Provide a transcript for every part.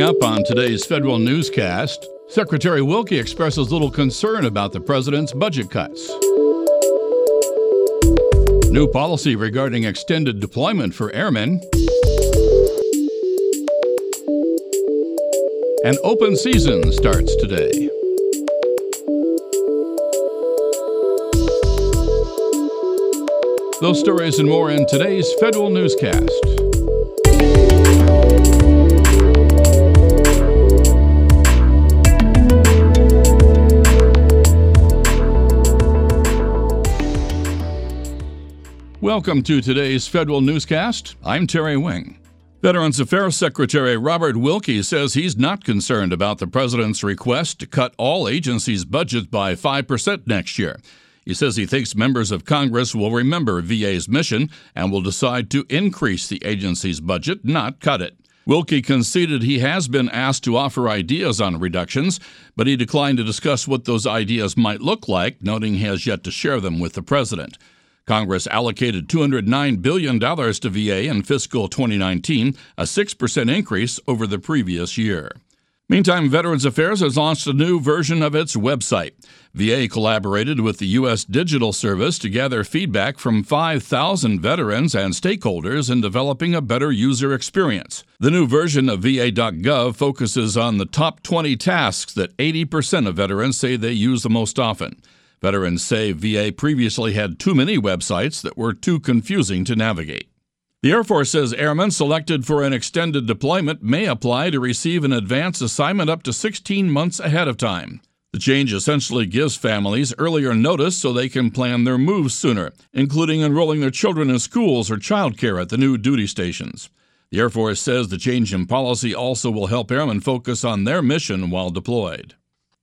Coming up on today's federal newscast, Secretary Wilkie expresses little concern about the president's budget cuts. New policy regarding extended deployment for airmen. An open season starts today. Those stories and more in today's federal newscast. Welcome to today's federal newscast. I'm Terry Wing. Veterans Affairs Secretary Robert Wilkie says he's not concerned about the president's request to cut all agencies' budgets by 5% next year. He says he thinks members of Congress will remember VA's mission and will decide to increase the agency's budget, not cut it. Wilkie conceded he has been asked to offer ideas on reductions, but he declined to discuss what those ideas might look like, noting he has yet to share them with the president. Congress allocated $209 billion to VA in fiscal 2019, a 6% increase over the previous year. Meantime, Veterans Affairs has launched a new version of its website. VA collaborated with the U.S. Digital Service to gather feedback from 5,000 veterans and stakeholders in developing a better user experience. The new version of VA.gov focuses on the top 20 tasks that 80% of veterans say they use the most often. Veterans say VA previously had too many websites that were too confusing to navigate. The Air Force says airmen selected for an extended deployment may apply to receive an advance assignment up to 16 months ahead of time. The change essentially gives families earlier notice so they can plan their moves sooner, including enrolling their children in schools or childcare at the new duty stations. The Air Force says the change in policy also will help airmen focus on their mission while deployed.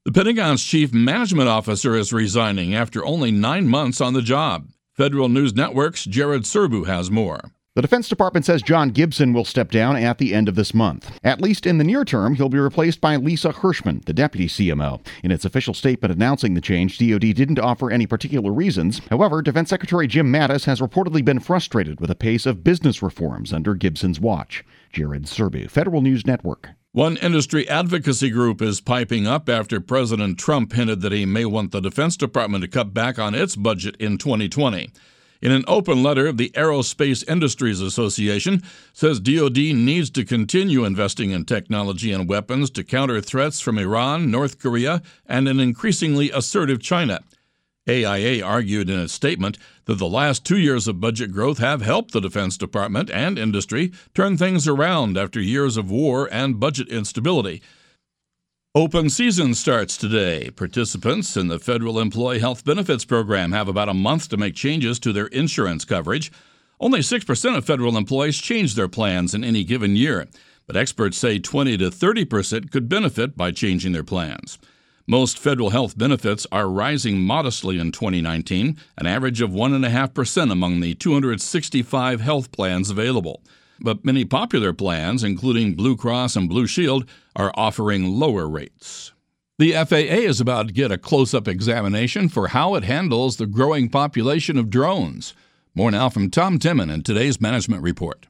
The Pentagon's chief management officer is resigning after only nine months on the job. Federal News Network's Jared Serbu has more. The Defense Department says John Gibson will step down at the end of this month. At least in the near term, he'll be replaced by Lisa Hershman, the deputy CMO. In its official statement announcing the change, DoD didn't offer any particular reasons. However, Defense Secretary Jim Mattis has reportedly been frustrated with the pace of business reforms under Gibson's watch. Jared Serbu, Federal News Network. One industry advocacy group is piping up after President Trump hinted that he may want the Defense Department to cut back on its budget in 2020. In an open letter, the Aerospace Industries Association says DoD needs to continue investing in technology and weapons to counter threats from Iran, North Korea, and an increasingly assertive China. AIA argued in a statement that the last two years of budget growth have helped the Defense Department and industry turn things around after years of war and budget instability. Open season starts today. Participants in the Federal Employee Health Benefits Program have about a month to make changes to their insurance coverage. Only 6% of federal employees change their plans in any given year, but experts say 20 to 30% could benefit by changing their plans. Most federal health benefits are rising modestly in 2019, an average of 1.5% among the 265 health plans available. But many popular plans, including Blue Cross and Blue Shield, are offering lower rates. The FAA is about to get a close up examination for how it handles the growing population of drones. More now from Tom Temin in today's management report.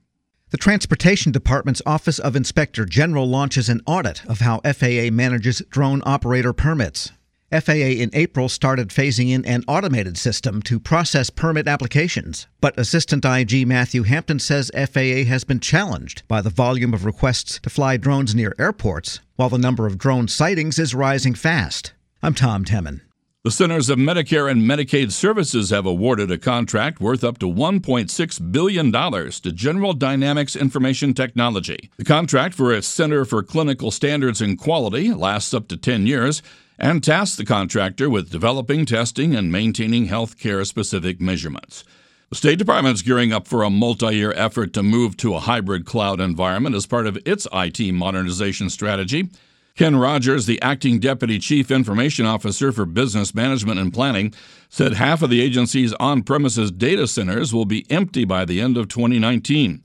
The Transportation Department's Office of Inspector General launches an audit of how FAA manages drone operator permits. FAA in April started phasing in an automated system to process permit applications, but Assistant IG Matthew Hampton says FAA has been challenged by the volume of requests to fly drones near airports, while the number of drone sightings is rising fast. I'm Tom Temin. The Centers of Medicare and Medicaid Services have awarded a contract worth up to $1.6 billion to General Dynamics Information Technology. The contract for its Center for Clinical Standards and Quality lasts up to 10 years and tasks the contractor with developing, testing, and maintaining health care specific measurements. The State Department is gearing up for a multi year effort to move to a hybrid cloud environment as part of its IT modernization strategy. Ken Rogers, the acting deputy chief information officer for business management and planning, said half of the agency's on premises data centers will be empty by the end of 2019.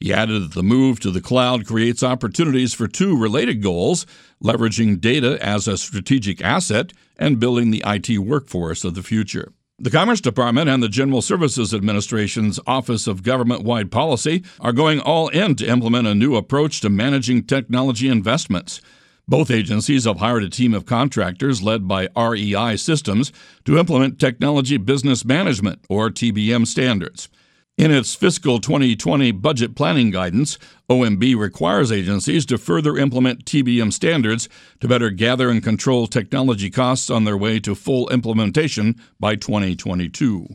He added that the move to the cloud creates opportunities for two related goals leveraging data as a strategic asset and building the IT workforce of the future. The Commerce Department and the General Services Administration's Office of Government Wide Policy are going all in to implement a new approach to managing technology investments. Both agencies have hired a team of contractors led by REI Systems to implement Technology Business Management, or TBM, standards. In its fiscal 2020 budget planning guidance, OMB requires agencies to further implement TBM standards to better gather and control technology costs on their way to full implementation by 2022.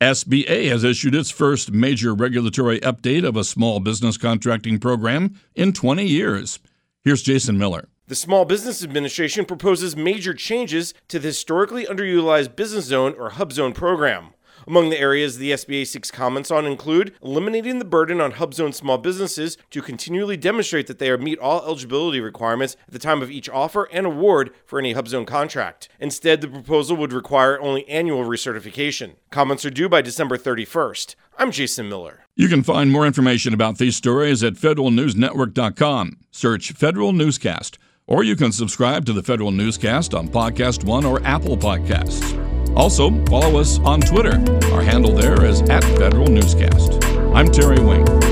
SBA has issued its first major regulatory update of a small business contracting program in 20 years. Here's Jason Miller. The Small Business Administration proposes major changes to the historically underutilized Business Zone or Hub Zone program. Among the areas the SBA seeks comments on include eliminating the burden on HubZone small businesses to continually demonstrate that they meet all eligibility requirements at the time of each offer and award for any HubZone contract. Instead, the proposal would require only annual recertification. Comments are due by December 31st. I'm Jason Miller. You can find more information about these stories at federalnewsnetwork.com. Search Federal Newscast, or you can subscribe to the Federal Newscast on Podcast One or Apple Podcasts. Also, follow us on Twitter. Our handle there is at Federal Newscast. I'm Terry Wing.